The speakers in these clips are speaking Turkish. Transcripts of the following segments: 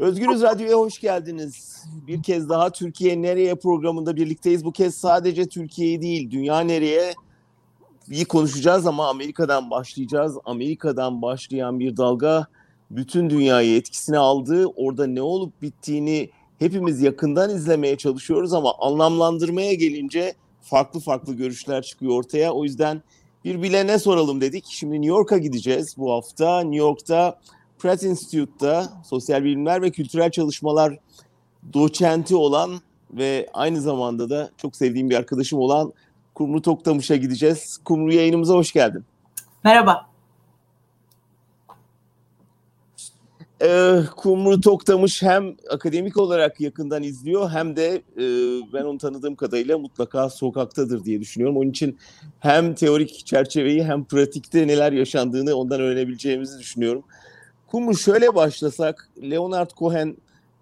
Özgürüz Radyo'ya hoş geldiniz. Bir kez daha Türkiye Nereye programında birlikteyiz. Bu kez sadece Türkiye'yi değil, dünya nereye iyi konuşacağız ama Amerika'dan başlayacağız. Amerika'dan başlayan bir dalga bütün dünyayı etkisine aldı. Orada ne olup bittiğini hepimiz yakından izlemeye çalışıyoruz ama anlamlandırmaya gelince farklı farklı görüşler çıkıyor ortaya. O yüzden bir bilene soralım dedik. Şimdi New York'a gideceğiz bu hafta. New York'ta Pratt Institute'da sosyal bilimler ve kültürel çalışmalar doçenti olan ve aynı zamanda da çok sevdiğim bir arkadaşım olan Kumru Toktamış'a gideceğiz. Kumru yayınımıza hoş geldin. Merhaba. Ee, Kumru Toktamış hem akademik olarak yakından izliyor hem de e, ben onu tanıdığım kadarıyla mutlaka sokaktadır diye düşünüyorum. Onun için hem teorik çerçeveyi hem pratikte neler yaşandığını ondan öğrenebileceğimizi düşünüyorum. Kumru şöyle başlasak, Leonard Cohen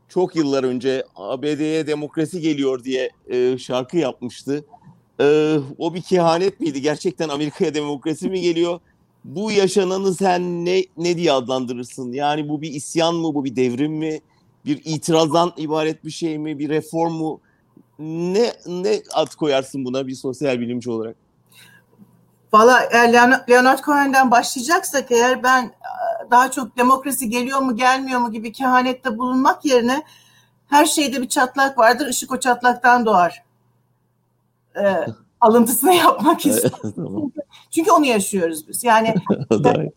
çok yıllar önce ABD'ye demokrasi geliyor diye e, şarkı yapmıştı. E, o bir kehanet miydi? Gerçekten Amerika'ya demokrasi mi geliyor? Bu yaşananı sen ne ne diye adlandırırsın? Yani bu bir isyan mı, bu bir devrim mi? Bir itirazdan ibaret bir şey mi, bir reform mu? Ne ne ad koyarsın buna bir sosyal bilimci olarak? Valla Leonard Cohen'den başlayacaksak eğer ben daha çok demokrasi geliyor mu gelmiyor mu gibi kehanette bulunmak yerine her şeyde bir çatlak vardır. Işık o çatlaktan doğar. Ee, alıntısını yapmak istiyorum. Çünkü onu yaşıyoruz biz. Yani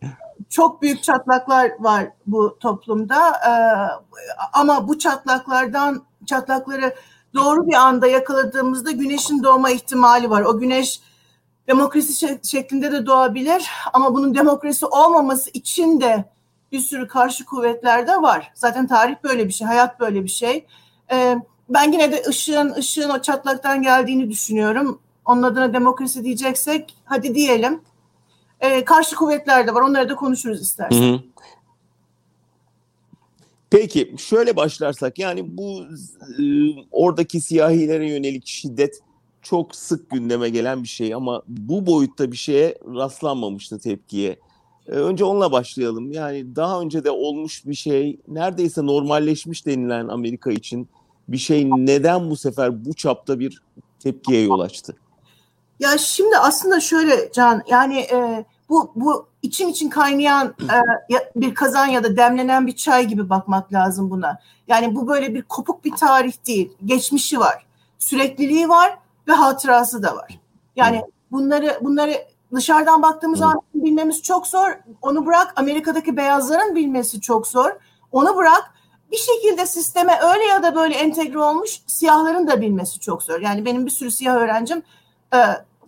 çok büyük çatlaklar var bu toplumda. Ee, ama bu çatlaklardan çatlakları doğru bir anda yakaladığımızda güneşin doğma ihtimali var. O güneş demokrasi şeklinde de doğabilir ama bunun demokrasi olmaması için de bir sürü karşı kuvvetler de var. Zaten tarih böyle bir şey, hayat böyle bir şey. Ee, ben yine de ışığın, ışığın o çatlaktan geldiğini düşünüyorum. Onun adına demokrasi diyeceksek hadi diyelim. Ee, karşı kuvvetler de var. Onları da konuşuruz istersen. Hı hı. Peki şöyle başlarsak yani bu e, oradaki siyahilere yönelik şiddet çok sık gündeme gelen bir şey ama bu boyutta bir şeye rastlanmamıştı tepkiye. Ee, önce onunla başlayalım. Yani daha önce de olmuş bir şey, neredeyse normalleşmiş denilen Amerika için bir şey neden bu sefer bu çapta bir tepkiye yol açtı? Ya şimdi aslında şöyle Can, yani e, bu bu içim için kaynayan e, bir kazan ya da demlenen bir çay gibi bakmak lazım buna. Yani bu böyle bir kopuk bir tarih değil, geçmişi var, sürekliliği var ve hatırası da var. Yani bunları bunları dışarıdan baktığımız zaman bilmemiz çok zor. Onu bırak Amerika'daki beyazların bilmesi çok zor. Onu bırak bir şekilde sisteme öyle ya da böyle entegre olmuş siyahların da bilmesi çok zor. Yani benim bir sürü siyah öğrencim e,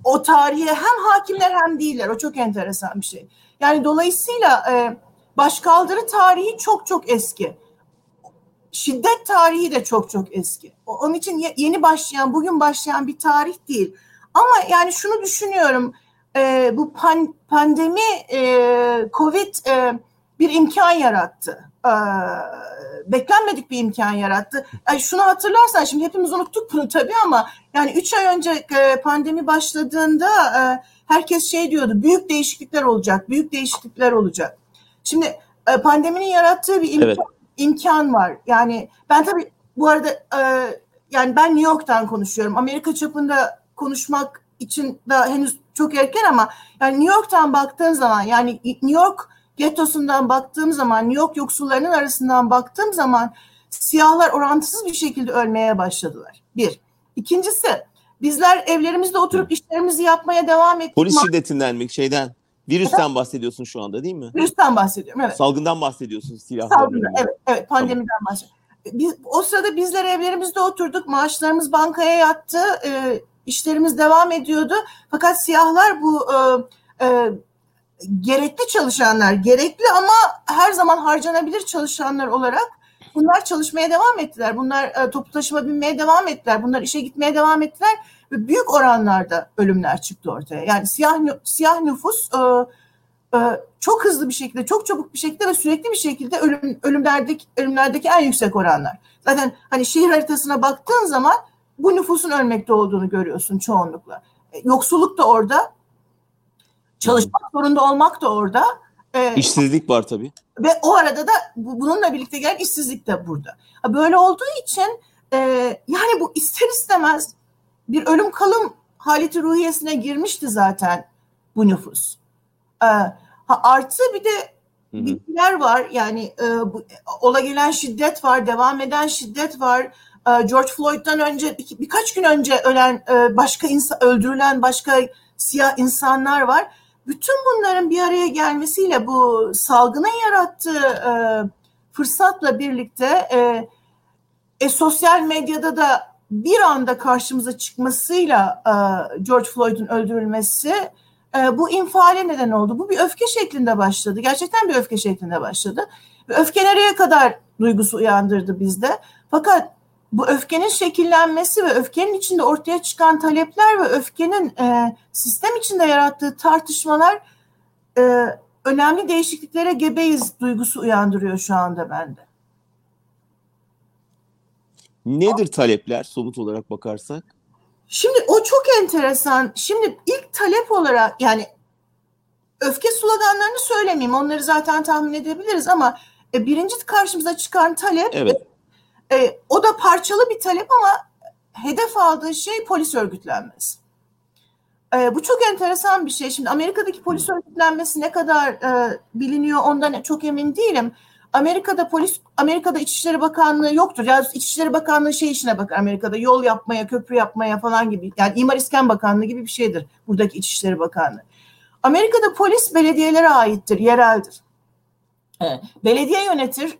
o tarihe hem hakimler hem değiller. O çok enteresan bir şey. Yani dolayısıyla e, başkaldırı tarihi çok çok eski şiddet tarihi de çok çok eski. Onun için yeni başlayan, bugün başlayan bir tarih değil. Ama yani şunu düşünüyorum, e, bu pan, pandemi, e, Covid e, bir imkan yarattı. E, beklenmedik bir imkan yarattı. Yani şunu hatırlarsan, şimdi hepimiz unuttuk bunu tabii ama yani üç ay önce e, pandemi başladığında e, herkes şey diyordu, büyük değişiklikler olacak, büyük değişiklikler olacak. Şimdi e, pandeminin yarattığı bir imkan, evet imkan var. Yani ben tabii bu arada e, yani ben New York'tan konuşuyorum. Amerika çapında konuşmak için da henüz çok erken ama yani New York'tan baktığın zaman yani New York getosundan baktığım zaman New York yoksullarının arasından baktığım zaman siyahlar orantısız bir şekilde ölmeye başladılar. Bir. İkincisi bizler evlerimizde oturup işlerimizi yapmaya devam ettik. Polis şiddetinden mi şeyden? Virüsten bahsediyorsun şu anda değil mi? Virüsten bahsediyorum evet. Salgından bahsediyorsun silahlardan. Salgından evet, evet pandemiden tamam. bahsediyorum. Biz, o sırada bizler evlerimizde oturduk, maaşlarımız bankaya yattı, e, işlerimiz devam ediyordu. Fakat siyahlar bu e, e, gerekli çalışanlar, gerekli ama her zaman harcanabilir çalışanlar olarak bunlar çalışmaya devam ettiler. Bunlar e, toplu taşıma binmeye devam ettiler. Bunlar işe gitmeye devam ettiler ve büyük oranlarda ölümler çıktı ortaya. Yani siyah siyah nüfus e, e, çok hızlı bir şekilde, çok çabuk bir şekilde ve sürekli bir şekilde ölüm ölümlerdeki ölümlerdeki en yüksek oranlar. Zaten hani şehir haritasına baktığın zaman bu nüfusun ölmekte olduğunu görüyorsun çoğunlukla. E, yoksulluk da orada, çalışmak zorunda olmak da orada. E, işsizlik var tabii. Ve o arada da bununla birlikte gelen işsizlik de burada. Böyle olduğu için e, yani bu ister istemez bir ölüm kalım haleti ruhiyesine girmişti zaten bu nüfus. E, ha, artı bir de bilgiler var yani e, bu, ola gelen şiddet var, devam eden şiddet var. E, George Floyd'dan önce bir, birkaç gün önce ölen e, başka insan öldürülen başka siyah insanlar var. Bütün bunların bir araya gelmesiyle bu salgının yarattığı e, fırsatla birlikte e, e, sosyal medyada da bir anda karşımıza çıkmasıyla e, George Floyd'un öldürülmesi e, bu infiale neden oldu. Bu bir öfke şeklinde başladı. Gerçekten bir öfke şeklinde başladı. Ve öfke nereye kadar duygusu uyandırdı bizde. Fakat bu öfkenin şekillenmesi ve öfkenin içinde ortaya çıkan talepler ve öfkenin e, sistem içinde yarattığı tartışmalar e, önemli değişikliklere gebeyiz duygusu uyandırıyor şu anda bende. Nedir talepler somut olarak bakarsak? Şimdi o çok enteresan. Şimdi ilk talep olarak yani öfke sloganlarını söylemeyeyim. Onları zaten tahmin edebiliriz ama e, birinci karşımıza çıkan talep evet. e, o da parçalı bir talep ama hedef aldığı şey polis örgütlenmesi. E, bu çok enteresan bir şey. Şimdi Amerika'daki polis örgütlenmesi ne kadar e, biliniyor ondan çok emin değilim. Amerika'da polis, Amerika'da İçişleri Bakanlığı yoktur. Yani İçişleri Bakanlığı şey işine bakar Amerika'da yol yapmaya, köprü yapmaya falan gibi. Yani İmar İskan Bakanlığı gibi bir şeydir buradaki İçişleri Bakanlığı. Amerika'da polis belediyelere aittir, yereldir. Belediye yönetir.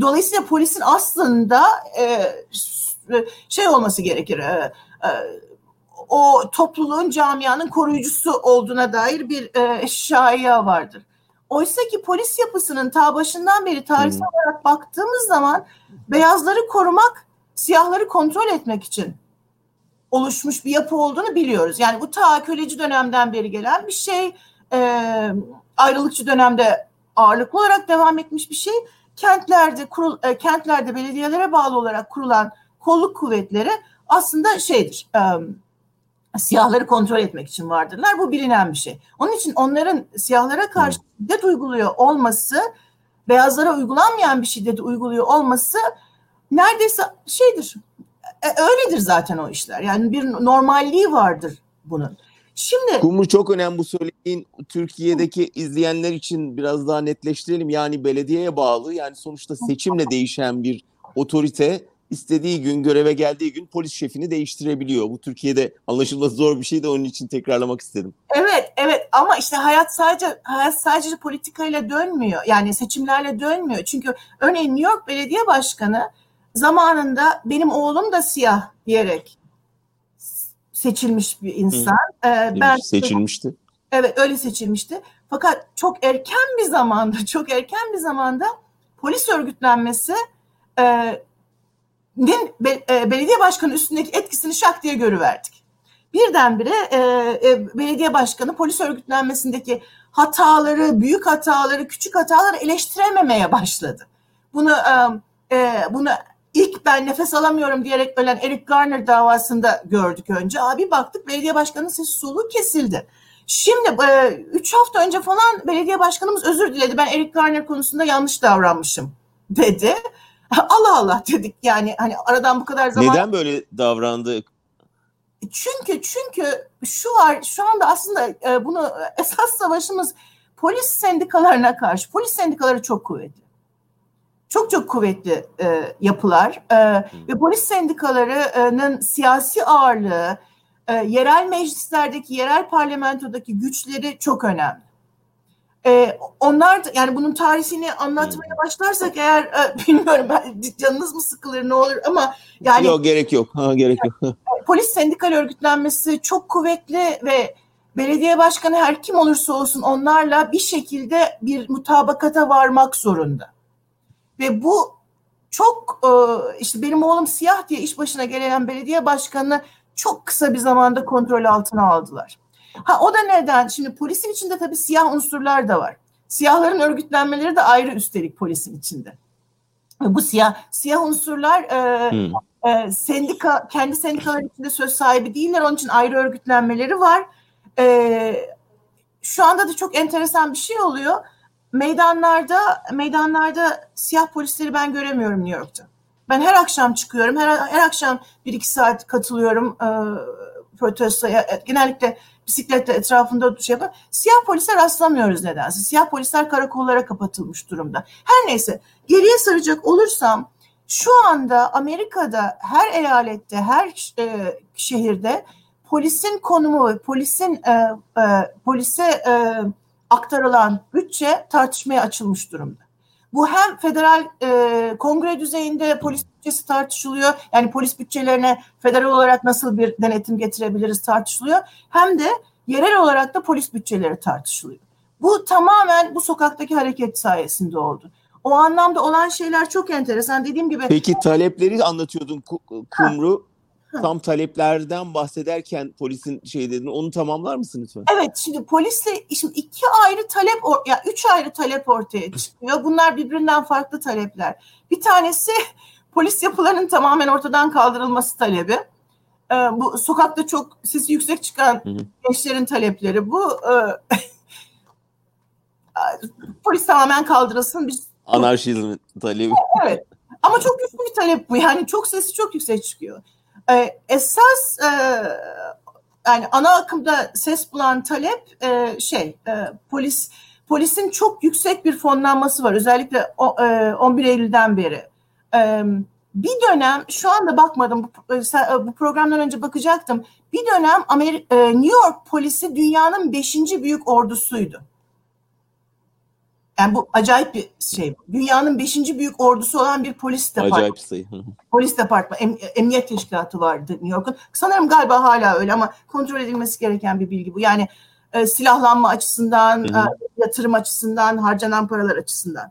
dolayısıyla polisin aslında şey olması gerekir. o topluluğun, camianın koruyucusu olduğuna dair bir şaya vardır. Oysa ki polis yapısının ta başından beri tarihsel hmm. olarak baktığımız zaman beyazları korumak, siyahları kontrol etmek için oluşmuş bir yapı olduğunu biliyoruz. Yani bu ta köleci dönemden beri gelen bir şey. E, ayrılıkçı dönemde ağırlıklı olarak devam etmiş bir şey. Kentlerde kurul, e, kentlerde belediyelere bağlı olarak kurulan kolluk kuvvetleri aslında şeydir. E, siyahları kontrol etmek için vardırlar. Bu bilinen bir şey. Onun için onların siyahlara karşı şiddet uyguluyor olması, beyazlara uygulanmayan bir şiddeti uyguluyor olması neredeyse şeydir. E, öyledir zaten o işler. Yani bir normalliği vardır bunun. Şimdi Kumru çok önemli bu söylediğin Türkiye'deki izleyenler için biraz daha netleştirelim. Yani belediyeye bağlı yani sonuçta seçimle değişen bir otorite istediği gün göreve geldiği gün polis şefini değiştirebiliyor. Bu Türkiye'de anlaşılması zor bir şey de onun için tekrarlamak istedim. Evet, evet ama işte hayat sadece hayat sadece politikayla dönmüyor. Yani seçimlerle dönmüyor. Çünkü örneğin New York Belediye Başkanı zamanında benim oğlum da siyah diyerek seçilmiş bir insan. Hı. Ee, ben seçilmişti. Evet, öyle seçilmişti. Fakat çok erken bir zamanda, çok erken bir zamanda polis örgütlenmesi e, belediye başkanı üstündeki etkisini şak diye görüverdik. Birdenbire e, e, belediye başkanı polis örgütlenmesindeki hataları, büyük hataları, küçük hataları eleştirememeye başladı. Bunu e, e, bunu ilk ben nefes alamıyorum diyerek ölen Eric Garner davasında gördük önce. Abi baktık belediye başkanının sesi soluğu kesildi. Şimdi e, üç hafta önce falan belediye başkanımız özür diledi. Ben Eric Garner konusunda yanlış davranmışım dedi. Allah Allah dedik yani hani aradan bu kadar zaman. Neden böyle davrandı? Çünkü çünkü şu var şu anda aslında e, bunu esas savaşımız polis sendikalarına karşı. Polis sendikaları çok kuvvetli. Çok çok kuvvetli e, yapılar e, ve polis sendikalarının siyasi ağırlığı, e, yerel meclislerdeki, yerel parlamentodaki güçleri çok önemli. Ee, onlar da, yani bunun tarihini anlatmaya hmm. başlarsak eğer e, bilmiyorum ben, canınız mı sıkılır ne olur ama yani yok gerek yok ha gerek yok. polis sendikal örgütlenmesi çok kuvvetli ve belediye başkanı her kim olursa olsun onlarla bir şekilde bir mutabakata varmak zorunda. Ve bu çok e, işte benim oğlum siyah diye iş başına gelen belediye başkanını çok kısa bir zamanda kontrol altına aldılar. Ha o da neden? Şimdi polisin içinde tabii siyah unsurlar da var. Siyahların örgütlenmeleri de ayrı üstelik polisin içinde. Bu siyah siyah unsurlar e, hmm. e, sendika kendi sendikalar içinde söz sahibi değiller. Onun için ayrı örgütlenmeleri var. E, şu anda da çok enteresan bir şey oluyor. Meydanlarda meydanlarda siyah polisleri ben göremiyorum New York'ta. Ben her akşam çıkıyorum. Her, her akşam bir iki saat katılıyorum e, protestoya. E, genellikle bisikletle etrafında şey yapar. Siyah polisler rastlamıyoruz nedense. Siyah polisler karakollara kapatılmış durumda. Her neyse geriye saracak olursam şu anda Amerika'da her eyalette, her e, şehirde polisin konumu ve polisin e, e, polise e, aktarılan bütçe tartışmaya açılmış durumda. Bu hem federal e, kongre düzeyinde polis bütçesi tartışılıyor. Yani polis bütçelerine federal olarak nasıl bir denetim getirebiliriz tartışılıyor. Hem de yerel olarak da polis bütçeleri tartışılıyor. Bu tamamen bu sokaktaki hareket sayesinde oldu. O anlamda olan şeyler çok enteresan. Dediğim gibi. Peki talepleri anlatıyordun Kumru. Ha. Tam taleplerden bahsederken polisin şey dedin onu tamamlar mısın lütfen? Evet şimdi polisle şimdi iki ayrı talep ya yani üç ayrı talep ortaya çıkıyor. Bunlar birbirinden farklı talepler. Bir tanesi polis yapılarının tamamen ortadan kaldırılması talebi. Ee, bu sokakta çok sesi yüksek çıkan hı hı. gençlerin talepleri bu. Ee, polis tamamen kaldırılsın. Biz Anarşizm talebi. Evet. Ama çok güçlü bir talep bu. Yani çok sesi çok yüksek çıkıyor. Ee, esas e, yani ana akımda ses bulan talep e, şey e, polis polisin çok yüksek bir fonlanması var. Özellikle o, e, 11 Eylül'den beri. E, bir dönem şu anda bakmadım bu, e, bu programdan önce bakacaktım. Bir dönem Amerika, e, New York polisi dünyanın beşinci büyük ordusuydu. Yani bu acayip bir şey. Dünyanın beşinci büyük ordusu olan bir polis departmanı. Acayip sayı. polis departmanı, em, emniyet teşkilatı vardı New York'un. Sanırım galiba hala öyle ama kontrol edilmesi gereken bir bilgi bu. Yani e, silahlanma açısından, e, yatırım açısından, harcanan paralar açısından.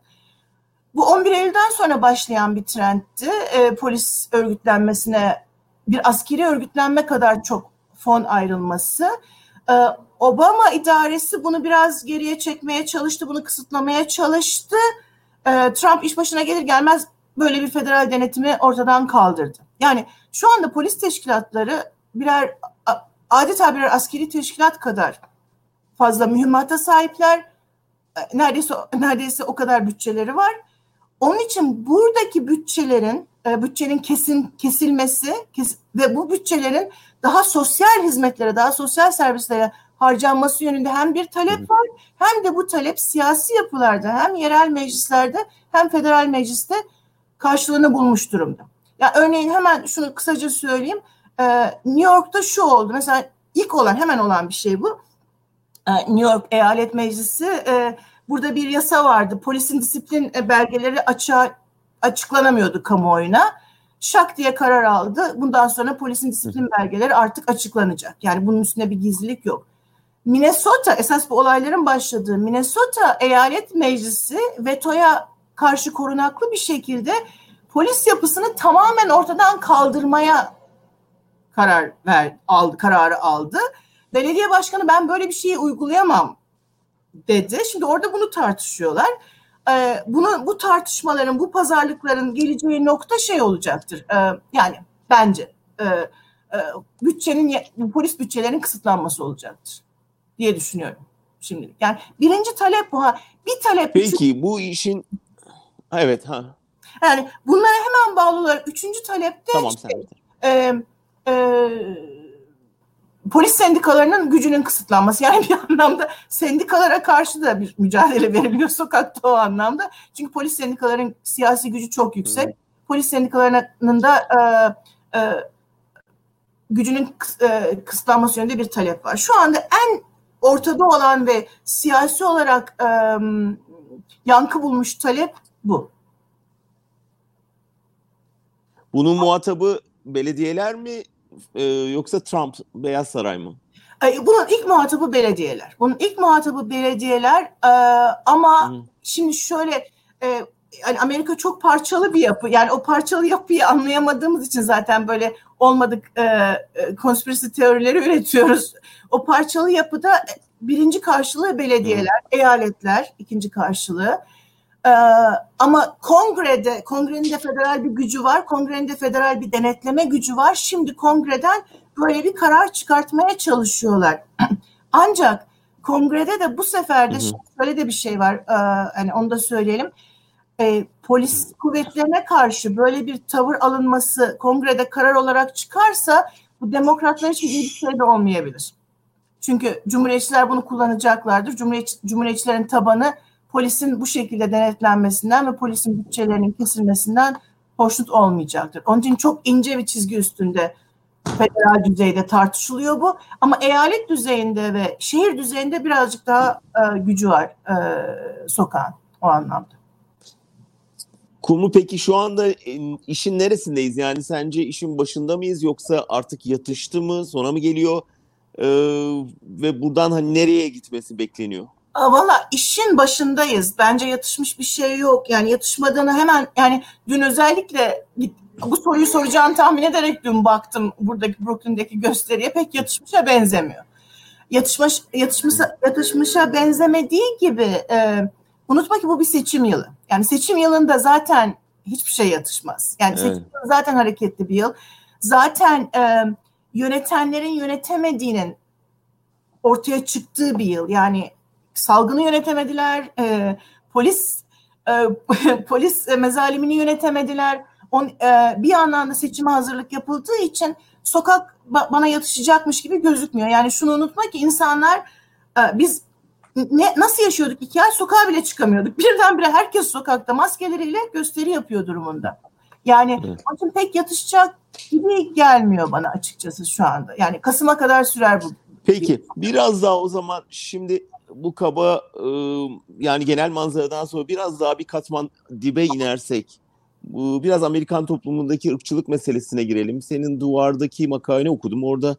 Bu 11 Eylül'den sonra başlayan bir trendti. E, polis örgütlenmesine bir askeri örgütlenme kadar çok fon ayrılması. E, Obama idaresi bunu biraz geriye çekmeye çalıştı, bunu kısıtlamaya çalıştı. Ee, Trump iş başına gelir gelmez böyle bir federal denetimi ortadan kaldırdı. Yani şu anda polis teşkilatları birer adeta birer askeri teşkilat kadar fazla mühimmata sahipler. Ee, neredeyse neredeyse o kadar bütçeleri var. Onun için buradaki bütçelerin e, bütçenin kesin kesilmesi kes, ve bu bütçelerin daha sosyal hizmetlere, daha sosyal servislere harcanması yönünde hem bir talep var hem de bu talep siyasi yapılarda hem yerel meclislerde hem federal mecliste karşılığını bulmuş durumda. Ya yani örneğin hemen şunu kısaca söyleyeyim. Ee, New York'ta şu oldu. Mesela ilk olan hemen olan bir şey bu. Ee, New York Eyalet Meclisi e, burada bir yasa vardı. Polisin disiplin e, belgeleri açığa açıklanamıyordu kamuoyuna. Şak diye karar aldı. Bundan sonra polisin disiplin belgeleri artık açıklanacak. Yani bunun üstünde bir gizlilik yok. Minnesota esas bu olayların başladığı Minnesota Eyalet Meclisi vetoya karşı korunaklı bir şekilde polis yapısını tamamen ortadan kaldırmaya karar ver aldı kararı aldı. Belediye başkanı ben böyle bir şeyi uygulayamam dedi. Şimdi orada bunu tartışıyorlar. Ee, bunu bu tartışmaların, bu pazarlıkların geleceği nokta şey olacaktır. Ee, yani bence e, e, bütçenin polis bütçelerinin kısıtlanması olacaktır diye düşünüyorum şimdilik. Yani birinci talep bu. Ha. Bir talep. Peki bu işin evet ha. Yani bunlara hemen bağlı olarak üçüncü talepte tamam, sen e, e, polis sendikalarının gücünün kısıtlanması. Yani bir anlamda sendikalara karşı da bir mücadele veriliyor sokakta o anlamda. Çünkü polis sendikaların siyasi gücü çok yüksek. Polis sendikalarının da e, e, gücünün e, kısıtlanması yönünde bir talep var. Şu anda en ortada olan ve siyasi olarak e, yankı bulmuş talep bu. Bunun muhatabı belediyeler mi e, yoksa Trump, Beyaz Saray mı? Bunun ilk muhatabı belediyeler. Bunun ilk muhatabı belediyeler e, ama hmm. şimdi şöyle e, yani Amerika çok parçalı bir yapı. Yani o parçalı yapıyı anlayamadığımız için zaten böyle olmadık e, e, konspirasi teorileri üretiyoruz. O parçalı yapıda birinci karşılığı belediyeler, hmm. eyaletler, ikinci karşılığı. Ee, ama kongrede, kongrenin de federal bir gücü var, kongrenin de federal bir denetleme gücü var. Şimdi kongreden böyle bir karar çıkartmaya çalışıyorlar. Ancak kongrede de bu sefer de şöyle de bir şey var. E, hani onu da söyleyelim. E, polis kuvvetlerine karşı böyle bir tavır alınması kongrede karar olarak çıkarsa bu demokratlar için iyi bir şey de olmayabilir. Çünkü cumhuriyetçiler bunu kullanacaklardır. Cumhuriyet, cumhuriyetçilerin tabanı polisin bu şekilde denetlenmesinden ve polisin bütçelerinin kesilmesinden hoşnut olmayacaktır. Onun için çok ince bir çizgi üstünde federal düzeyde tartışılıyor bu. Ama eyalet düzeyinde ve şehir düzeyinde birazcık daha e, gücü var e, sokağın o anlamda. Kumu peki şu anda e, işin neresindeyiz? Yani sence işin başında mıyız yoksa artık yatıştı mı, sona mı geliyor? Ee, ve buradan hani nereye gitmesi bekleniyor? Valla işin başındayız. Bence yatışmış bir şey yok. Yani yatışmadığını hemen yani dün özellikle bu soruyu soracağını tahmin ederek dün baktım buradaki Brooklyn'deki gösteriye pek yatışmışa benzemiyor. Yatışmış, yatışmışa, yatışmışa benzemediği gibi e, unutma ki bu bir seçim yılı. Yani seçim yılında zaten hiçbir şey yatışmaz. Yani evet. seçim yılı zaten hareketli bir yıl. Zaten e, yönetenlerin yönetemediğinin ortaya çıktığı bir yıl. Yani salgını yönetemediler, e, polis e, polis mezalimini yönetemediler. On, e, bir yandan da seçime hazırlık yapıldığı için sokak ba- bana yatışacakmış gibi gözükmüyor. Yani şunu unutma ki insanlar e, biz ne, nasıl yaşıyorduk iki ay sokağa bile çıkamıyorduk. Birdenbire herkes sokakta maskeleriyle gösteri yapıyor durumunda. Yani evet. onun pek yatışacak gibi gelmiyor bana açıkçası şu anda. Yani Kasım'a kadar sürer bu. Peki biraz daha o zaman şimdi bu kaba yani genel manzaradan sonra biraz daha bir katman dibe inersek biraz Amerikan toplumundaki ırkçılık meselesine girelim. Senin duvardaki makale okudum. Orada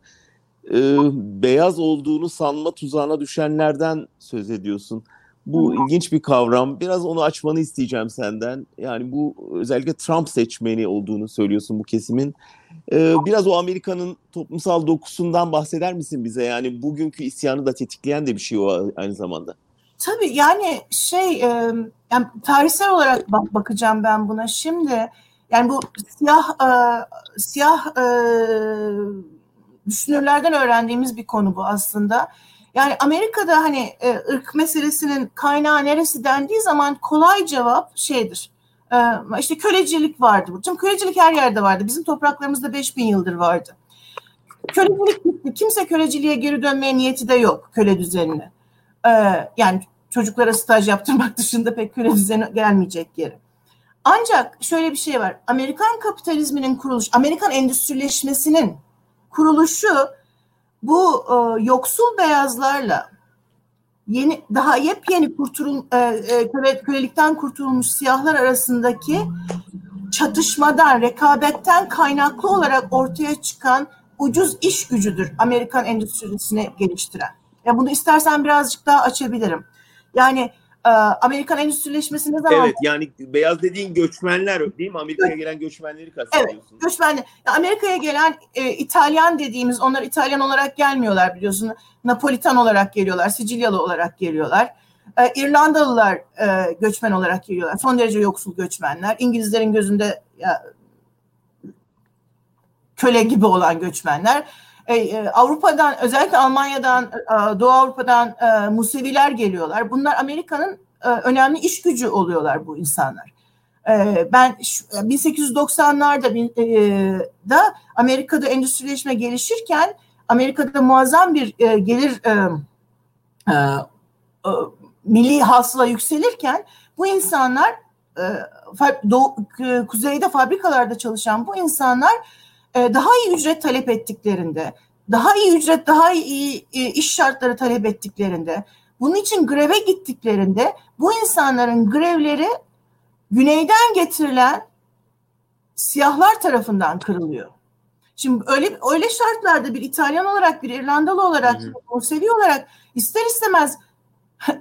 beyaz olduğunu sanma tuzağına düşenlerden söz ediyorsun. Bu ilginç bir kavram. Biraz onu açmanı isteyeceğim senden. Yani bu özellikle Trump seçmeni olduğunu söylüyorsun bu kesimin. Ee, biraz o Amerika'nın toplumsal dokusundan bahseder misin bize? Yani bugünkü isyanı da tetikleyen de bir şey o aynı zamanda. Tabii yani şey e, yani tarihsel olarak bak bakacağım ben buna şimdi. Yani bu siyah e, siyah e, düşünürlerden öğrendiğimiz bir konu bu aslında. Yani Amerika'da hani ırk meselesinin kaynağı neresi dendiği zaman kolay cevap şeydir. E, işte kölecilik vardı. Çünkü kölecilik her yerde vardı. Bizim topraklarımızda 5000 yıldır vardı. Kölecilik bitti. Kimse köleciliğe geri dönmeye niyeti de yok köle düzenine. E, yani çocuklara staj yaptırmak dışında pek köle düzeni gelmeyecek geri. Ancak şöyle bir şey var. Amerikan kapitalizminin kuruluş, Amerikan endüstrileşmesinin kuruluşu bu e, yoksul beyazlarla yeni daha yepyeni kurtul e, e, köle, kölelikten kurtulmuş siyahlar arasındaki çatışmadan, rekabetten kaynaklı olarak ortaya çıkan ucuz iş gücüdür Amerikan endüstrisini geliştiren. Ya bunu istersen birazcık daha açabilirim. Yani Amerikan endüstrileşmesi ne zaman? Evet yani beyaz dediğin göçmenler değil mi? Amerika'ya gelen göçmenleri kastediyorsun. Evet göçmenler. Amerika'ya gelen e, İtalyan dediğimiz onlar İtalyan olarak gelmiyorlar biliyorsun. Napolitan olarak geliyorlar, Sicilyalı olarak geliyorlar. E, İrlandalılar e, göçmen olarak geliyorlar. Son derece yoksul göçmenler. İngilizlerin gözünde ya, köle gibi olan göçmenler. E, Avrupa'dan özellikle Almanya'dan e, Doğu Avrupa'dan e, Museviler geliyorlar. Bunlar Amerika'nın önemli iş gücü oluyorlar bu insanlar. Ben 1890'larda e, da Amerika'da endüstrileşme gelişirken Amerika'da muazzam bir gelir milli hasıla yükselirken bu insanlar kuzeyde fabrikalarda çalışan bu insanlar daha iyi ücret talep ettiklerinde, daha iyi ücret, daha iyi e, iş şartları talep ettiklerinde, bunun için greve gittiklerinde bu insanların grevleri güneyden getirilen siyahlar tarafından kırılıyor. Şimdi öyle öyle şartlarda bir İtalyan olarak, bir İrlandalı olarak, bir Musevi olarak ister istemez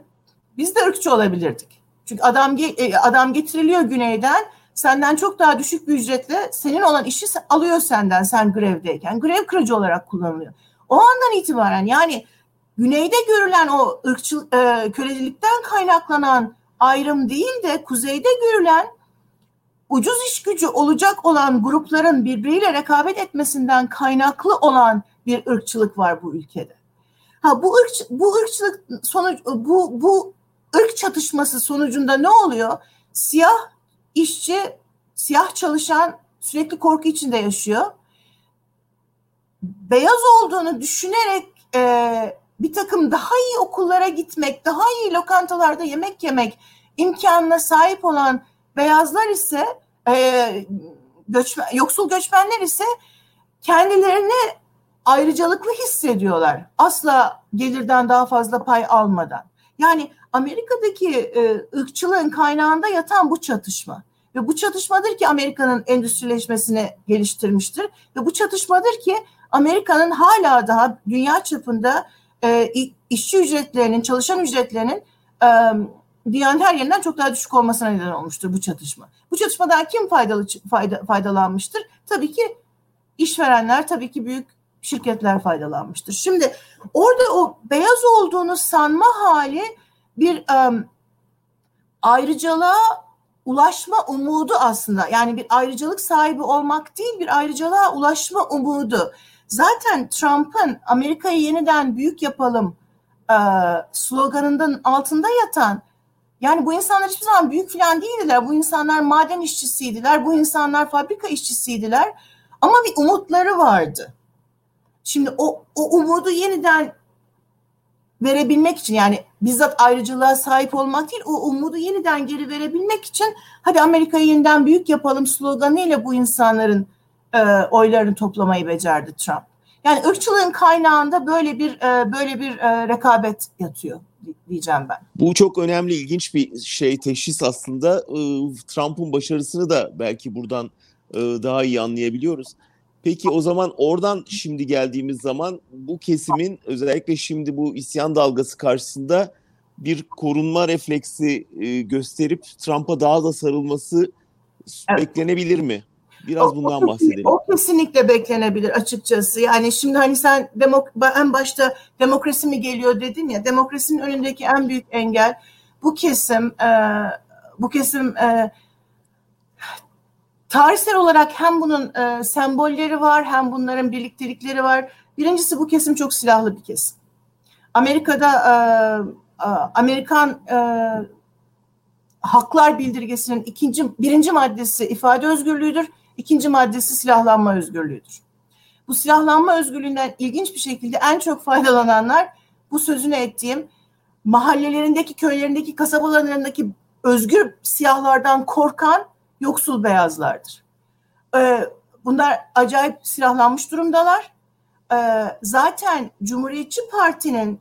biz de ırkçı olabilirdik. Çünkü adam e, adam getiriliyor güneyden senden çok daha düşük bir ücretle senin olan işi alıyor senden sen grevdeyken. Grev kırıcı olarak kullanılıyor. O andan itibaren yani güneyde görülen o ırkçı e, kölecilikten kaynaklanan ayrım değil de kuzeyde görülen ucuz iş gücü olacak olan grupların birbiriyle rekabet etmesinden kaynaklı olan bir ırkçılık var bu ülkede. Ha bu ırk bu ırkçılık sonuç bu bu ırk çatışması sonucunda ne oluyor? Siyah işçi, siyah çalışan sürekli korku içinde yaşıyor. Beyaz olduğunu düşünerek e, bir takım daha iyi okullara gitmek, daha iyi lokantalarda yemek yemek imkanına sahip olan beyazlar ise e, göçmen, yoksul göçmenler ise kendilerini ayrıcalıklı hissediyorlar. Asla gelirden daha fazla pay almadan. Yani Amerika'daki e, ırkçılığın kaynağında yatan bu çatışma. Ve bu çatışmadır ki Amerika'nın endüstrileşmesini geliştirmiştir. Ve bu çatışmadır ki Amerika'nın hala daha dünya çapında e, işçi ücretlerinin, çalışan ücretlerinin e, dünyanın her yerinden çok daha düşük olmasına neden olmuştur bu çatışma. Bu çatışmadan kim faydalı fayda, faydalanmıştır? Tabii ki işverenler, tabii ki büyük şirketler faydalanmıştır. Şimdi orada o beyaz olduğunu sanma hali bir um, ayrıcalığa ulaşma umudu aslında. Yani bir ayrıcalık sahibi olmak değil, bir ayrıcalığa ulaşma umudu. Zaten Trump'ın Amerika'yı yeniden büyük yapalım e, sloganının altında yatan yani bu insanlar hiçbir zaman büyük falan değildiler. Bu insanlar maden işçisiydiler. Bu insanlar fabrika işçisiydiler. Ama bir umutları vardı. Şimdi o, o umudu yeniden verebilmek için yani bizzat ayrıcılığa sahip olmak değil o umudu yeniden geri verebilmek için hadi Amerika'yı yeniden büyük yapalım sloganıyla bu insanların e, oylarını toplamayı becerdi Trump. Yani ırkçılığın kaynağında böyle bir e, böyle bir e, rekabet yatıyor diyeceğim ben. Bu çok önemli, ilginç bir şey teşhis aslında. E, Trump'ın başarısını da belki buradan daha iyi anlayabiliyoruz. Peki o zaman oradan şimdi geldiğimiz zaman bu kesimin özellikle şimdi bu isyan dalgası karşısında bir korunma refleksi e, gösterip Trump'a daha da sarılması evet. beklenebilir mi? Biraz o, bundan o, bahsedelim. O kesinlikle beklenebilir açıkçası. Yani şimdi hani sen demok en başta demokrasi mi geliyor dedin ya. Demokrasinin önündeki en büyük engel bu kesim e, bu kesim e, tarihsel olarak hem bunun e, sembolleri var hem bunların birliktelikleri var. Birincisi bu kesim çok silahlı bir kesim. Amerika'da e, e, Amerikan e, Haklar Bildirgesi'nin ikinci birinci maddesi ifade özgürlüğüdür. ikinci maddesi silahlanma özgürlüğüdür. Bu silahlanma özgürlüğünden ilginç bir şekilde en çok faydalananlar bu sözünü ettiğim mahallelerindeki, köylerindeki, kasabalarındaki özgür siyahlardan korkan yoksul beyazlardır. Ee, bunlar acayip silahlanmış durumdalar. Ee, zaten Cumhuriyetçi Parti'nin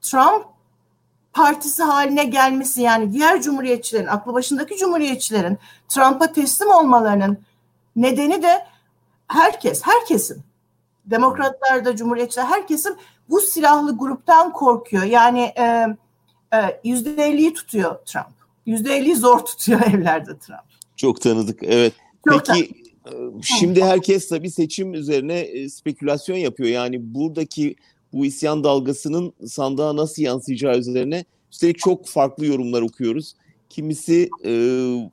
Trump partisi haline gelmesi yani diğer cumhuriyetçilerin, aklı başındaki cumhuriyetçilerin Trump'a teslim olmalarının nedeni de herkes, herkesin, demokratlar da cumhuriyetçiler, herkesin bu silahlı gruptan korkuyor. Yani e, e, yüzde elliyi tutuyor Trump. Yüzde elliyi zor tutuyor evlerde Trump. Çok tanıdık evet. Çok Peki tanıdık. şimdi herkes tabii seçim üzerine e, spekülasyon yapıyor. Yani buradaki bu isyan dalgasının sandığa nasıl yansıyacağı üzerine üstelik çok farklı yorumlar okuyoruz. Kimisi e,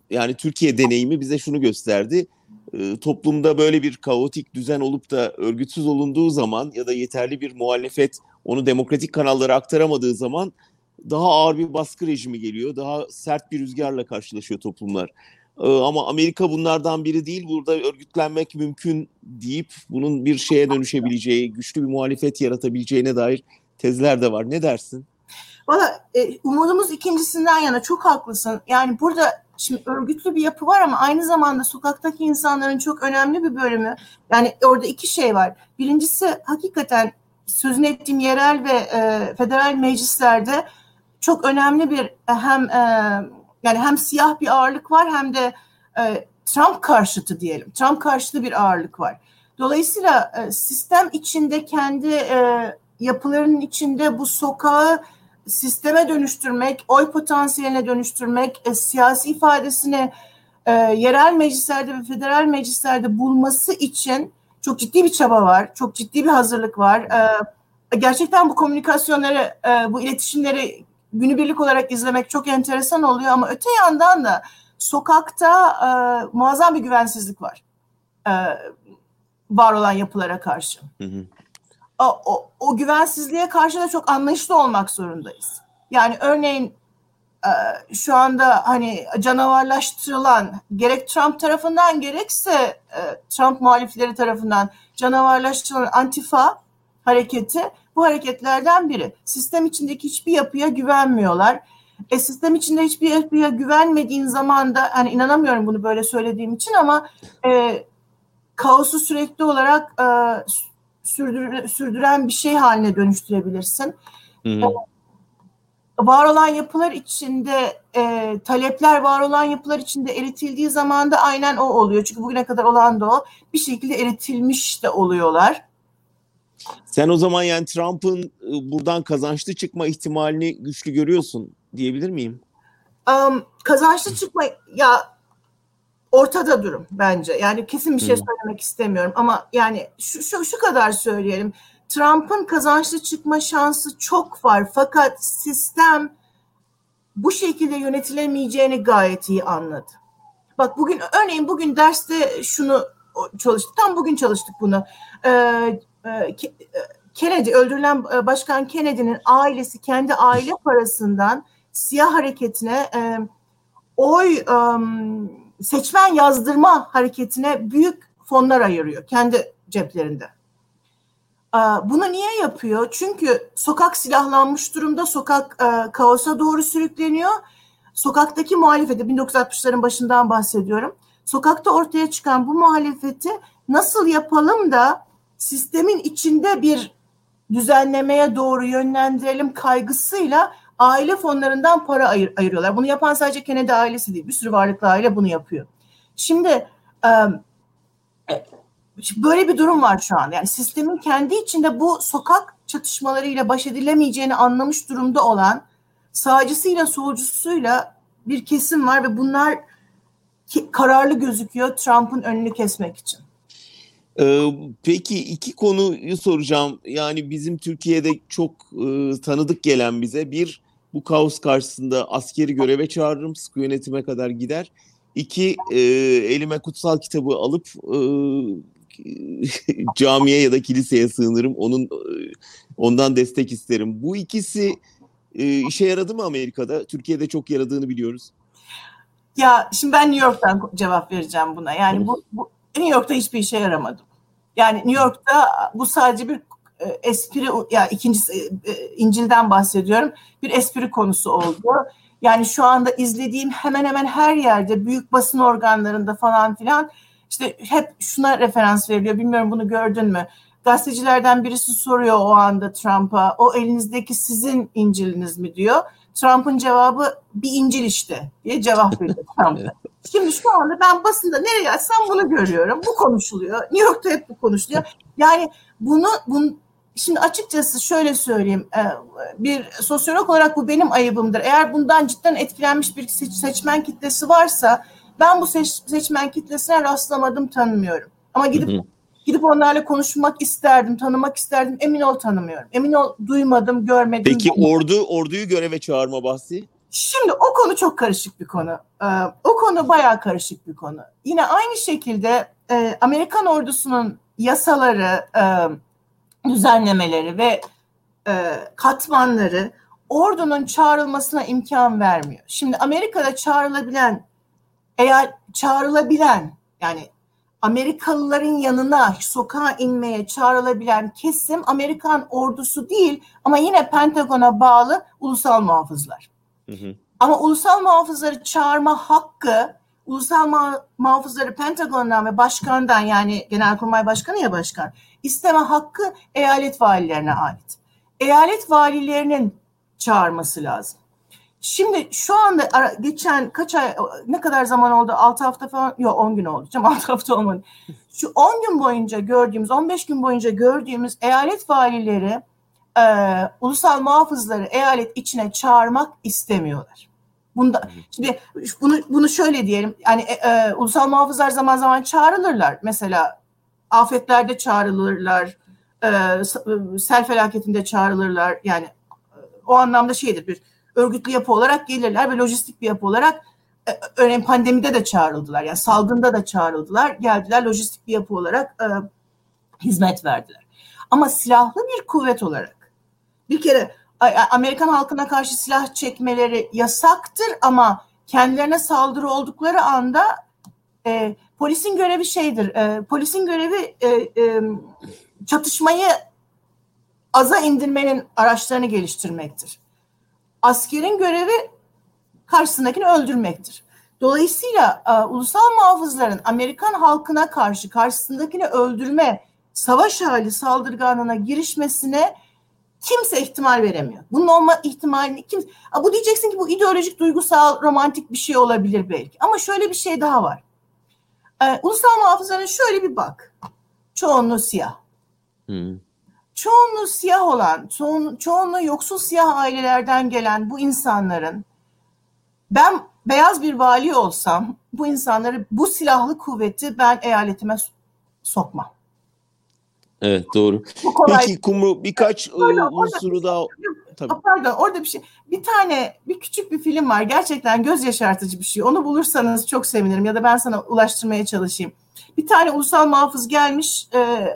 yani Türkiye deneyimi bize şunu gösterdi. E, toplumda böyle bir kaotik düzen olup da örgütsüz olunduğu zaman ya da yeterli bir muhalefet onu demokratik kanallara aktaramadığı zaman daha ağır bir baskı rejimi geliyor. Daha sert bir rüzgarla karşılaşıyor toplumlar. Ee, ama Amerika bunlardan biri değil. Burada örgütlenmek mümkün deyip bunun bir şeye dönüşebileceği, güçlü bir muhalefet yaratabileceğine dair tezler de var. Ne dersin? Valla e, umudumuz ikincisinden yana çok haklısın. Yani burada şimdi örgütlü bir yapı var ama aynı zamanda sokaktaki insanların çok önemli bir bölümü. Yani orada iki şey var. Birincisi hakikaten sözünü ettiğim yerel ve e, federal meclislerde çok önemli bir hem e, yani hem siyah bir ağırlık var hem de e, Trump karşıtı diyelim. Trump karşıtı bir ağırlık var. Dolayısıyla e, sistem içinde kendi e, yapılarının içinde bu sokağı sisteme dönüştürmek, oy potansiyeline dönüştürmek, e, siyasi ifadesini e, yerel meclislerde ve federal meclislerde bulması için çok ciddi bir çaba var, çok ciddi bir hazırlık var. E, gerçekten bu komünikasyonları, e, bu iletişimleri günübirlik olarak izlemek çok enteresan oluyor ama öte yandan da sokakta e, muazzam bir güvensizlik var. E, var olan yapılara karşı. Hı hı. o, o, o güvensizliğe karşı da çok anlayışlı olmak zorundayız. Yani örneğin e, şu anda hani canavarlaştırılan gerek Trump tarafından gerekse e, Trump muhalifleri tarafından canavarlaştırılan antifa hareketi bu hareketlerden biri. Sistem içindeki hiçbir yapıya güvenmiyorlar. E, sistem içinde hiçbir yapıya güvenmediğin zaman da hani inanamıyorum bunu böyle söylediğim için ama e, kaosu sürekli olarak e, sürdür, sürdüren bir şey haline dönüştürebilirsin. Hı hı. Var olan yapılar içinde e, talepler var olan yapılar içinde eritildiği zaman da aynen o oluyor. Çünkü bugüne kadar olan da o. Bir şekilde eritilmiş de oluyorlar. Sen o zaman yani Trump'ın e, buradan kazançlı çıkma ihtimalini güçlü görüyorsun diyebilir miyim? Um, kazançlı çıkma ya ortada durum bence. Yani kesin bir şey söylemek istemiyorum ama yani şu, şu, şu kadar söyleyelim. Trump'ın kazançlı çıkma şansı çok var fakat sistem bu şekilde yönetilemeyeceğini gayet iyi anladı. Bak bugün örneğin bugün derste şunu çalıştık. Tam bugün çalıştık bunu. Ee, Kennedy öldürülen e, Başkan Kennedy'nin ailesi kendi aile parasından siyah hareketine e, oy seçmen yazdırma hareketine büyük fonlar ayırıyor kendi ceplerinde. Bunu niye yapıyor? Çünkü sokak silahlanmış durumda, sokak e, kaosa doğru sürükleniyor. Sokaktaki muhalefeti, 1960'ların başından bahsediyorum. Sokakta ortaya çıkan bu muhalefeti nasıl yapalım da sistemin içinde bir düzenlemeye doğru yönlendirelim kaygısıyla aile fonlarından para ayır, ayırıyorlar. Bunu yapan sadece Kennedy ailesi değil, bir sürü varlıklı aile bunu yapıyor. Şimdi böyle bir durum var şu an. Yani sistemin kendi içinde bu sokak çatışmalarıyla baş edilemeyeceğini anlamış durumda olan sağcısıyla solcusuyla bir kesim var ve bunlar kararlı gözüküyor Trump'ın önünü kesmek için. Ee, peki iki konuyu soracağım. Yani bizim Türkiye'de çok e, tanıdık gelen bize bir bu kaos karşısında askeri göreve çağırırım, sıkı yönetime kadar gider. İki, e, elime kutsal kitabı alıp e, camiye ya da kiliseye sığınırım. Onun e, ondan destek isterim. Bu ikisi e, işe yaradı mı Amerika'da? Türkiye'de çok yaradığını biliyoruz. Ya şimdi ben New York'tan cevap vereceğim buna. Yani bu, bu New York'ta hiçbir işe yaramadı. Yani New York'ta bu sadece bir e, espri ya ikinci e, İncil'den bahsediyorum. Bir espri konusu oldu. Yani şu anda izlediğim hemen hemen her yerde büyük basın organlarında falan filan işte hep şuna referans veriliyor. Bilmiyorum bunu gördün mü? Gazetecilerden birisi soruyor o anda Trump'a. O elinizdeki sizin İncil'iniz mi diyor. Trump'ın cevabı bir İncil işte diye cevap veriyor Trump'a. Şimdi şu anda ben basında nereye açsam bunu görüyorum. Bu konuşuluyor. New York'ta hep bu konuşuluyor. Yani bunu, bunu şimdi açıkçası şöyle söyleyeyim. E, bir sosyolog olarak bu benim ayıbımdır. Eğer bundan cidden etkilenmiş bir seçmen kitlesi varsa ben bu seç, seçmen kitlesine rastlamadım, tanımıyorum. Ama gidip. Gidip onlarla konuşmak isterdim, tanımak isterdim. Emin ol tanımıyorum. Emin ol duymadım, görmedim. Peki ordu orduyu göreve çağırma bahsi? Şimdi o konu çok karışık bir konu. Ee, o konu bayağı karışık bir konu. Yine aynı şekilde e, Amerikan ordusunun yasaları, e, düzenlemeleri ve e, katmanları ordunun çağrılmasına imkan vermiyor. Şimdi Amerika'da çağrılabilen eğer çağrılabilen yani Amerikalıların yanına sokağa inmeye çağrılabilen kesim Amerikan ordusu değil ama yine Pentagon'a bağlı ulusal muhafızlar. Hı hı. Ama ulusal muhafızları çağırma hakkı ulusal ma- muhafızları Pentagon'dan ve başkandan yani Genelkurmay Başkanı ya başkan isteme hakkı eyalet valilerine ait. Eyalet valilerinin çağırması lazım. Şimdi şu anda geçen kaç ay ne kadar zaman oldu? 6 hafta falan yok 10 gün oldu. Canım 6 hafta olmadı. Şu 10 gün boyunca gördüğümüz 15 gün boyunca gördüğümüz eyalet valileri e, ulusal muhafızları eyalet içine çağırmak istemiyorlar. Bunda şimdi bunu bunu şöyle diyelim. Yani e, e, ulusal muhafızlar zaman zaman çağrılırlar. Mesela afetlerde çağrılırlar. E, sel felaketinde çağrılırlar. Yani e, o anlamda şeydir bir örgütlü yapı olarak gelirler ve lojistik bir yapı olarak e, örneğin pandemide de çağrıldılar. Yani salgında da çağrıldılar. Geldiler lojistik bir yapı olarak e, hizmet verdiler. Ama silahlı bir kuvvet olarak bir kere Amerikan halkına karşı silah çekmeleri yasaktır ama kendilerine saldırı oldukları anda e, polisin görevi şeydir. E, polisin görevi e, e, çatışmayı aza indirmenin araçlarını geliştirmektir. Askerin görevi karşısındakini öldürmektir. Dolayısıyla e, ulusal muhafızların Amerikan halkına karşı karşısındakini öldürme savaş hali saldırganına girişmesine kimse ihtimal veremiyor. Bunun olma ihtimalini kim bu diyeceksin ki bu ideolojik, duygusal, romantik bir şey olabilir belki. Ama şöyle bir şey daha var. Ee, ulusal muhafızların şöyle bir bak. Çoğunluğu siyah. Hmm. Çoğunluğu siyah olan, çoğun, çoğunluğu yoksul siyah ailelerden gelen bu insanların ben beyaz bir vali olsam bu insanları bu silahlı kuvveti ben eyaletime sokmam. Evet doğru. Peki Kumru birkaç pardon, unsuru daha Tabii. Pardon orada bir şey. Bir tane bir küçük bir film var. Gerçekten göz yaşartıcı bir şey. Onu bulursanız çok sevinirim ya da ben sana ulaştırmaya çalışayım. Bir tane ulusal muhafız gelmiş e,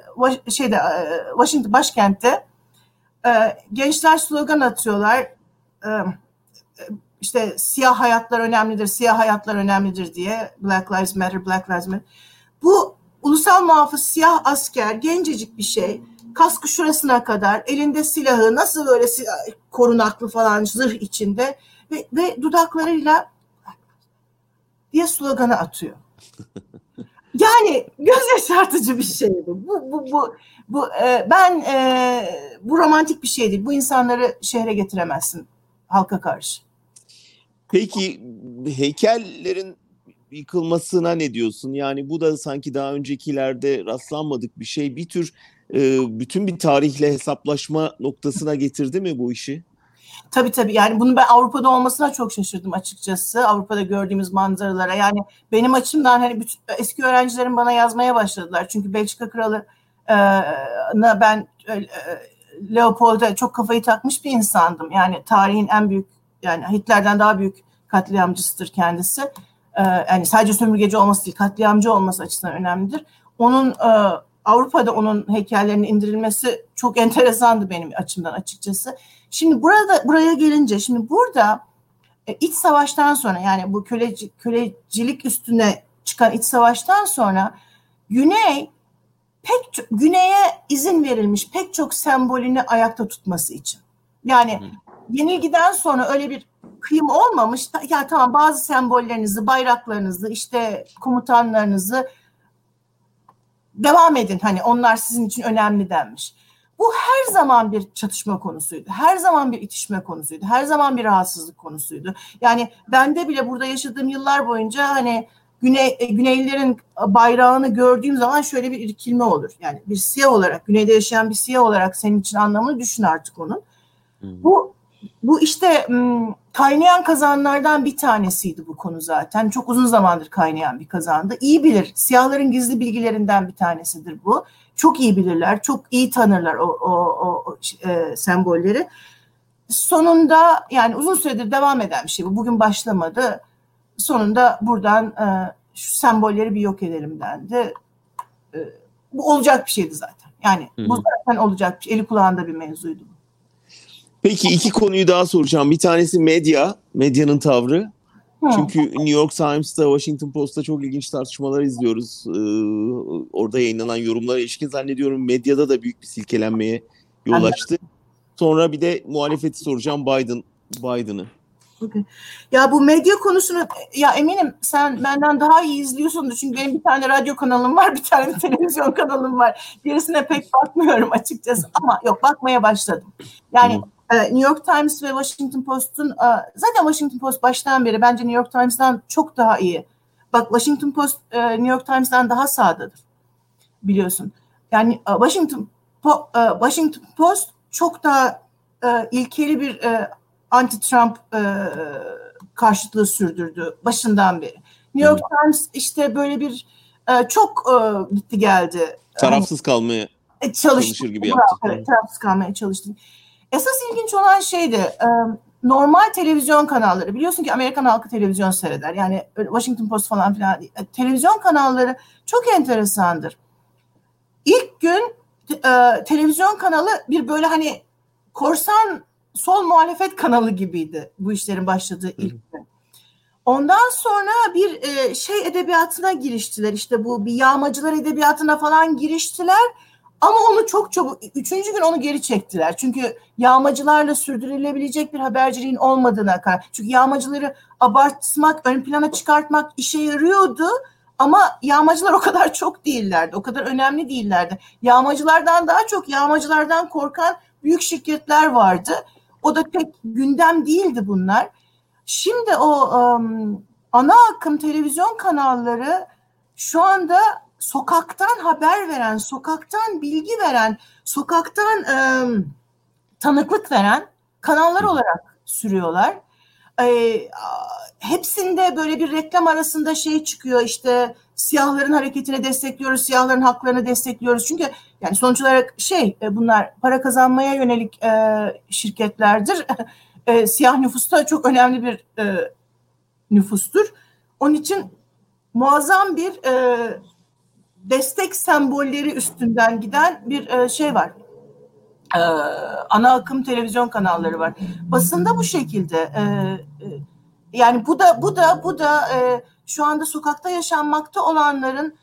şeyde e, Washington başkentte e, gençler slogan atıyorlar. E, işte siyah hayatlar önemlidir, siyah hayatlar önemlidir diye Black Lives Matter, Black Lives Matter. Bu ulusal muhafız siyah asker gencecik bir şey kaskı şurasına kadar elinde silahı nasıl böyle korunaklı falan zırh içinde ve, ve dudaklarıyla diye sloganı atıyor. Yani göz yaşartıcı bir şey bu. Bu bu bu, bu e, ben e, bu romantik bir şey değil. Bu insanları şehre getiremezsin halka karşı. Peki heykellerin yıkılmasına ne diyorsun? Yani bu da sanki daha öncekilerde rastlanmadık bir şey. Bir tür e, bütün bir tarihle hesaplaşma noktasına getirdi mi bu işi? Tabii tabii yani bunu ben Avrupa'da olmasına çok şaşırdım açıkçası. Avrupa'da gördüğümüz manzaralara yani benim açımdan hani bütün, eski öğrencilerim bana yazmaya başladılar. Çünkü Belçika kralı e, ben e, Leopold'a çok kafayı takmış bir insandım. Yani tarihin en büyük yani Hitler'den daha büyük katliamcısıdır kendisi. E, yani sadece sömürgeci olması değil katliamcı olması açısından önemlidir. Onun e, Avrupa'da onun heykellerinin indirilmesi çok enteresandı benim açımdan açıkçası. Şimdi burada buraya gelince şimdi burada e, iç savaştan sonra yani bu köleci, kölecilik üstüne çıkan iç savaştan sonra Güney pek Güney'e izin verilmiş pek çok sembolünü ayakta tutması için. Yani yenilgiden sonra öyle bir kıyım olmamış. Ya yani tamam bazı sembollerinizi, bayraklarınızı, işte komutanlarınızı devam edin hani onlar sizin için önemli denmiş. Bu her zaman bir çatışma konusuydu. Her zaman bir itişme konusuydu. Her zaman bir rahatsızlık konusuydu. Yani bende bile burada yaşadığım yıllar boyunca hani Güney, e, Güneylilerin bayrağını gördüğüm zaman şöyle bir irkilme olur. Yani bir siyah olarak, Güney'de yaşayan bir siyah olarak senin için anlamını düşün artık onun. Hmm. Bu bu işte kaynayan kazanlardan bir tanesiydi bu konu zaten. Çok uzun zamandır kaynayan bir kazandı. İyi bilir. Siyahların gizli bilgilerinden bir tanesidir bu. Çok iyi bilirler, çok iyi tanırlar o, o, o, e, sembolleri. Sonunda yani uzun süredir devam eden bir şey bu. Bugün başlamadı. Sonunda buradan e, şu sembolleri bir yok edelim dendi. E, bu olacak bir şeydi zaten. Yani Hı-hı. bu zaten olacak bir şey. Eli kulağında bir mevzuydu bu. Peki iki konuyu daha soracağım. Bir tanesi medya, medyanın tavrı. Çünkü New York Times'ta, Washington Post'ta çok ilginç tartışmalar izliyoruz. Ee, orada yayınlanan yorumlara ilişkin zannediyorum medyada da büyük bir silkelenmeye yol açtı. Sonra bir de muhalefeti soracağım Biden Biden'ı. Okay. Ya bu medya konusunu ya eminim sen benden daha iyi izliyorsundur. Çünkü benim bir tane radyo kanalım var, bir tane televizyon kanalım var. Gerisine pek bakmıyorum açıkçası ama yok bakmaya başladım. Yani hmm New York Times ve Washington Post'un e, zaten Washington Post baştan beri bence New York Times'dan çok daha iyi. Bak Washington Post e, New York Times'dan daha sağdadır. Biliyorsun. Yani e, Washington Washington Post çok daha ilkeli bir anti-Trump karşıtlığı sürdürdü başından beri. New York. Times işte böyle bir çok gitti geldi. Tarafsız kalmaya çalışır gibi yaptı. Evet, tarafsız kalmaya çalıştı. Esas ilginç olan şeydi normal televizyon kanalları biliyorsun ki Amerikan halkı televizyon seyreder. Yani Washington Post falan filan değil. Televizyon kanalları çok enteresandır. İlk gün e, televizyon kanalı bir böyle hani korsan sol muhalefet kanalı gibiydi bu işlerin başladığı ilk gün. Ondan sonra bir e, şey edebiyatına giriştiler. İşte bu bir yağmacılar edebiyatına falan giriştiler. Ama onu çok çabuk, üçüncü gün onu geri çektiler. Çünkü yağmacılarla sürdürülebilecek bir haberciliğin olmadığına karar. Çünkü yağmacıları abartmak, ön plana çıkartmak işe yarıyordu. Ama yağmacılar o kadar çok değillerdi, o kadar önemli değillerdi. Yağmacılardan daha çok yağmacılardan korkan büyük şirketler vardı. O da pek gündem değildi bunlar. Şimdi o um, ana akım televizyon kanalları şu anda sokaktan haber veren, sokaktan bilgi veren, sokaktan um, tanıklık veren kanallar olarak sürüyorlar. E, hepsinde böyle bir reklam arasında şey çıkıyor işte siyahların hareketini destekliyoruz, siyahların haklarını destekliyoruz. Çünkü yani sonuç olarak şey bunlar para kazanmaya yönelik e, şirketlerdir. e, siyah nüfusta çok önemli bir e, nüfustur. Onun için muazzam bir e, destek sembolleri üstünden giden bir e, şey var. E, ana akım televizyon kanalları var. Basında bu şekilde. E, yani bu da bu da bu da şu anda sokakta yaşanmakta olanların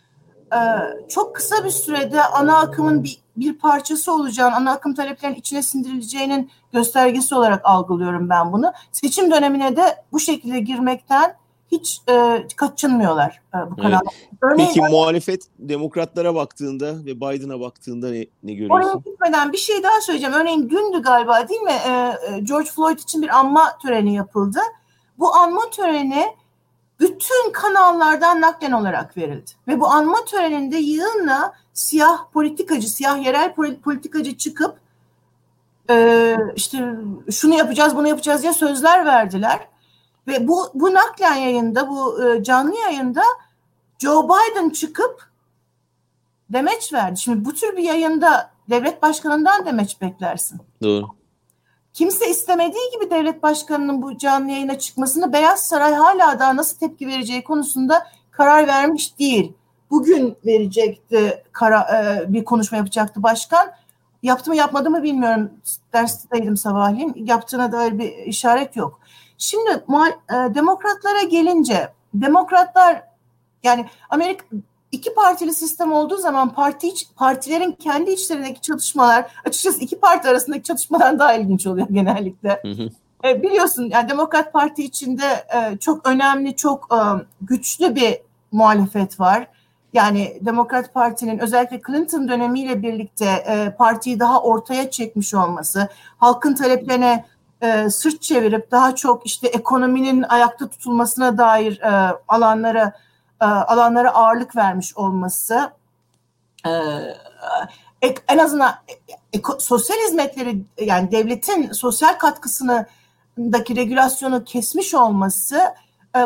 çok kısa bir sürede ana akımın bir, bir parçası olacağını, ana akım taleplerinin içine sindirileceğinin göstergesi olarak algılıyorum ben bunu. Seçim dönemine de bu şekilde girmekten hiç e, kaçınmıyorlar e, bu kanalda. Evet. Peki muhalefet demokratlara baktığında ve Biden'a baktığında ne, ne görüyorsun? Oraya gitmeden bir şey daha söyleyeceğim. Örneğin dündü galiba değil mi? E, George Floyd için bir anma töreni yapıldı. Bu anma töreni bütün kanallardan naklen olarak verildi. Ve bu anma töreninde yığınla siyah politikacı, siyah yerel politikacı çıkıp e, işte şunu yapacağız, bunu yapacağız diye sözler verdiler. Ve bu, bu naklen yayında, bu e, canlı yayında Joe Biden çıkıp demeç verdi. Şimdi bu tür bir yayında devlet başkanından demeç beklersin. Doğru. Kimse istemediği gibi devlet başkanının bu canlı yayına çıkmasını Beyaz Saray hala daha nasıl tepki vereceği konusunda karar vermiş değil. Bugün verecekti kara, e, bir konuşma yapacaktı başkan. Yaptı mı yapmadı mı bilmiyorum. Dersteydim sabahleyin. Yaptığına dair bir işaret yok. Şimdi e, demokratlara gelince demokratlar yani Amerika iki partili sistem olduğu zaman parti partilerin kendi içlerindeki çatışmalar açıkçası iki parti arasındaki çatışmadan daha ilginç oluyor genellikle. E, biliyorsun yani Demokrat Parti içinde e, çok önemli, çok e, güçlü bir muhalefet var. Yani Demokrat Parti'nin özellikle Clinton dönemiyle birlikte e, partiyi daha ortaya çekmiş olması, halkın taleplerine e, sırt çevirip daha çok işte ekonominin ayakta tutulmasına dair e, alanlara e, alanlara ağırlık vermiş olması e, en azından e, sosyal hizmetleri yani devletin sosyal katkısını daki regülasyonu kesmiş olması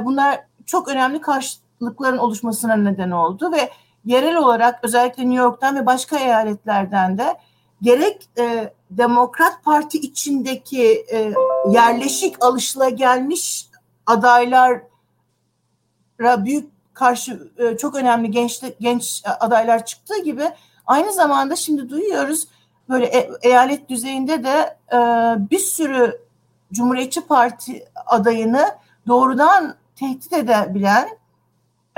bunlar çok önemli karşılıkların oluşmasına neden oldu ve yerel olarak özellikle New York'tan ve başka eyaletlerden de gerek e, Demokrat Parti içindeki e, yerleşik alışılagelmiş adaylara büyük karşı e, çok önemli genç genç adaylar çıktığı gibi aynı zamanda şimdi duyuyoruz böyle e, eyalet düzeyinde de e, bir sürü Cumhuriyetçi Parti adayını doğrudan tehdit edebilen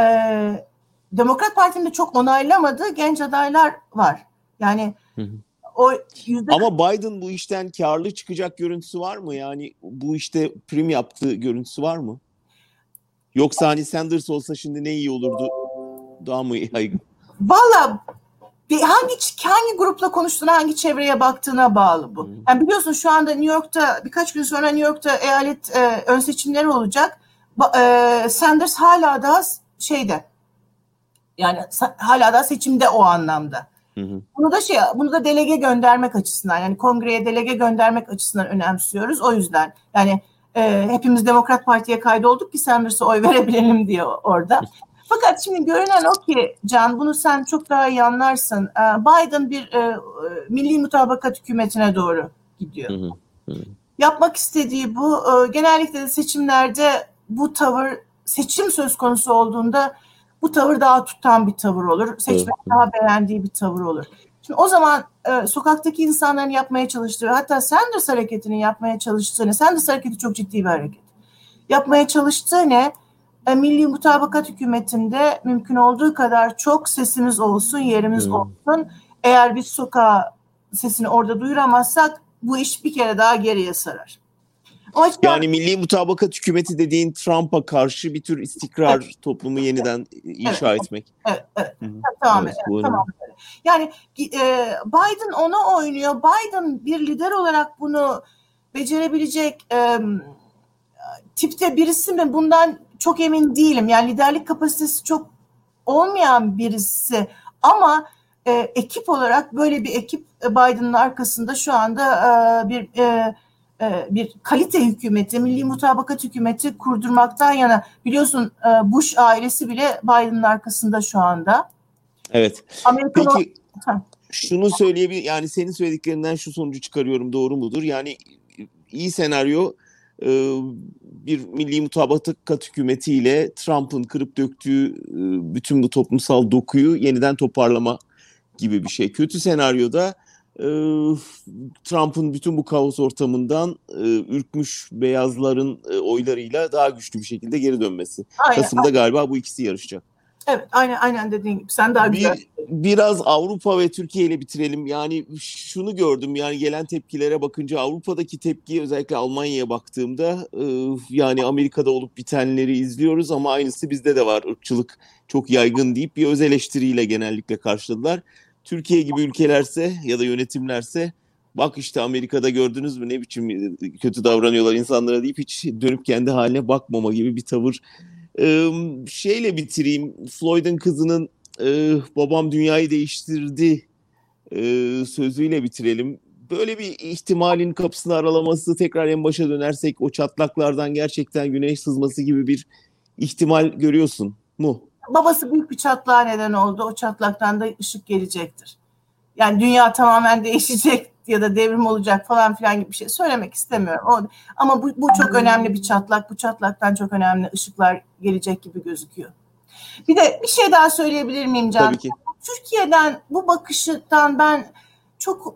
e, Demokrat Parti'nin de çok onaylamadığı genç adaylar var. Yani hı hı. O yüzde... Ama Biden bu işten karlı çıkacak görüntüsü var mı? Yani bu işte prim yaptığı görüntüsü var mı? Yoksa hani Sanders olsa şimdi ne iyi olurdu? Daha mı yaygın? Valla hangi hangi grupla konuştuğuna, hangi çevreye baktığına bağlı bu. Yani biliyorsun şu anda New York'ta birkaç gün sonra New York'ta eyalet e, ön seçimleri olacak. E, Sanders hala daha şeyde yani hala da seçimde o anlamda. Hı hı. Bunu da şey, bunu da delege göndermek açısından yani kongreye delege göndermek açısından önemsiyoruz. O yüzden yani e, hepimiz Demokrat Parti'ye kaydolduk ki Sanders'a oy verebilelim diye orada. Fakat şimdi görünen o ki Can bunu sen çok daha iyi anlarsın. E, Biden bir e, milli mutabakat hükümetine doğru gidiyor. Hı hı. Yapmak istediği bu. E, genellikle de seçimlerde bu tavır seçim söz konusu olduğunda bu tavır daha tutan bir tavır olur. Seçmen daha beğendiği bir tavır olur. Şimdi o zaman e, sokaktaki insanların yapmaya çalıştığı, hatta Sanders hareketinin yapmaya çalıştığını, Sanders hareketi çok ciddi bir hareket. Yapmaya çalıştığı ne? E, Milli Mutabakat Hükümeti'nde mümkün olduğu kadar çok sesimiz olsun, yerimiz hmm. olsun. Eğer biz sokağa sesini orada duyuramazsak bu iş bir kere daha geriye sarar. Yüzden... Yani milli mutabakat hükümeti dediğin Trump'a karşı bir tür istikrar evet. toplumu yeniden inşa evet. etmek. Evet, evet. Tamam, evet, evet, tamam. Yani e, Biden ona oynuyor. Biden bir lider olarak bunu becerebilecek e, tipte birisi mi? Bundan çok emin değilim. Yani liderlik kapasitesi çok olmayan birisi ama e, ekip olarak böyle bir ekip e, Biden'ın arkasında şu anda e, bir e, bir kalite hükümeti, milli mutabakat hükümeti kurdurmaktan yana biliyorsun e, Bush ailesi bile Biden'ın arkasında şu anda. Evet. Amerikan Peki o... şunu söyleyebilir yani senin söylediklerinden şu sonucu çıkarıyorum doğru mudur? Yani iyi senaryo e, bir milli mutabakat hükümetiyle Trump'ın kırıp döktüğü bütün bu toplumsal dokuyu yeniden toparlama gibi bir şey. Kötü senaryoda Trump'ın bütün bu kaos ortamından ürkmüş beyazların oylarıyla daha güçlü bir şekilde geri dönmesi. Aynen, Kasım'da aynen. galiba bu ikisi yarışacak. Evet aynen aynen dediğin gibi sen daha güzel. Bir, biraz Avrupa ve Türkiye ile bitirelim. Yani şunu gördüm yani gelen tepkilere bakınca Avrupa'daki tepki özellikle Almanya'ya baktığımda yani Amerika'da olup bitenleri izliyoruz ama aynısı bizde de var. Irkçılık çok yaygın deyip bir öz eleştiriyle genellikle karşıladılar. Türkiye gibi ülkelerse ya da yönetimlerse bak işte Amerika'da gördünüz mü ne biçim kötü davranıyorlar insanlara deyip hiç dönüp kendi haline bakmama gibi bir tavır. Ee, şeyle bitireyim. Floyd'un kızının e, babam dünyayı değiştirdi e, sözüyle bitirelim. Böyle bir ihtimalin kapısını aralaması tekrar en başa dönersek o çatlaklardan gerçekten güneş sızması gibi bir ihtimal görüyorsun mu? Babası büyük bir çatlağa neden oldu. O çatlaktan da ışık gelecektir. Yani dünya tamamen değişecek ya da devrim olacak falan filan gibi bir şey söylemek istemiyorum. O, ama bu, bu çok önemli bir çatlak. Bu çatlaktan çok önemli ışıklar gelecek gibi gözüküyor. Bir de bir şey daha söyleyebilir miyim Can? Tabii ki. Türkiye'den bu bakıştan ben çok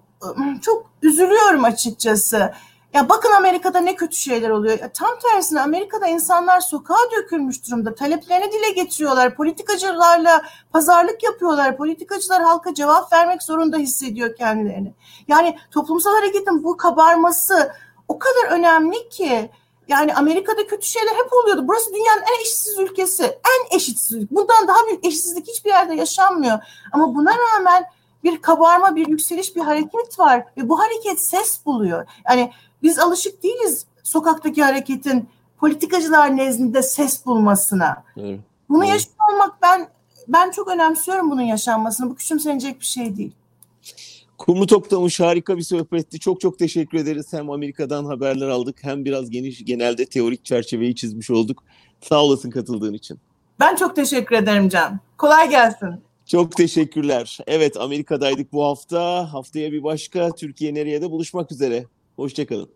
çok üzülüyorum açıkçası. Ya bakın Amerika'da ne kötü şeyler oluyor. Ya tam tersine Amerika'da insanlar sokağa dökülmüş durumda. Taleplerini dile getiriyorlar. Politikacılarla pazarlık yapıyorlar. Politikacılar halka cevap vermek zorunda hissediyor kendilerini. Yani toplumsal hareketin bu kabarması o kadar önemli ki. Yani Amerika'da kötü şeyler hep oluyordu. Burası dünyanın en eşitsiz ülkesi. En eşitsiz. Bundan daha büyük eşitsizlik hiçbir yerde yaşanmıyor. Ama buna rağmen bir kabarma, bir yükseliş, bir hareket var ve bu hareket ses buluyor. Yani biz alışık değiliz sokaktaki hareketin politikacılar nezdinde ses bulmasına. Evet. Bunu evet. yaşıyor olmak ben ben çok önemsiyorum bunun yaşanmasını. Bu küçümsenecek bir şey değil. Kumru Toktamış harika bir sohbetti. Çok çok teşekkür ederiz. Hem Amerika'dan haberler aldık hem biraz geniş genelde teorik çerçeveyi çizmiş olduk. Sağ olasın katıldığın için. Ben çok teşekkür ederim Can. Kolay gelsin. Çok teşekkürler. Evet Amerika'daydık bu hafta. Haftaya bir başka Türkiye nereye de buluşmak üzere. Hoşçakalın.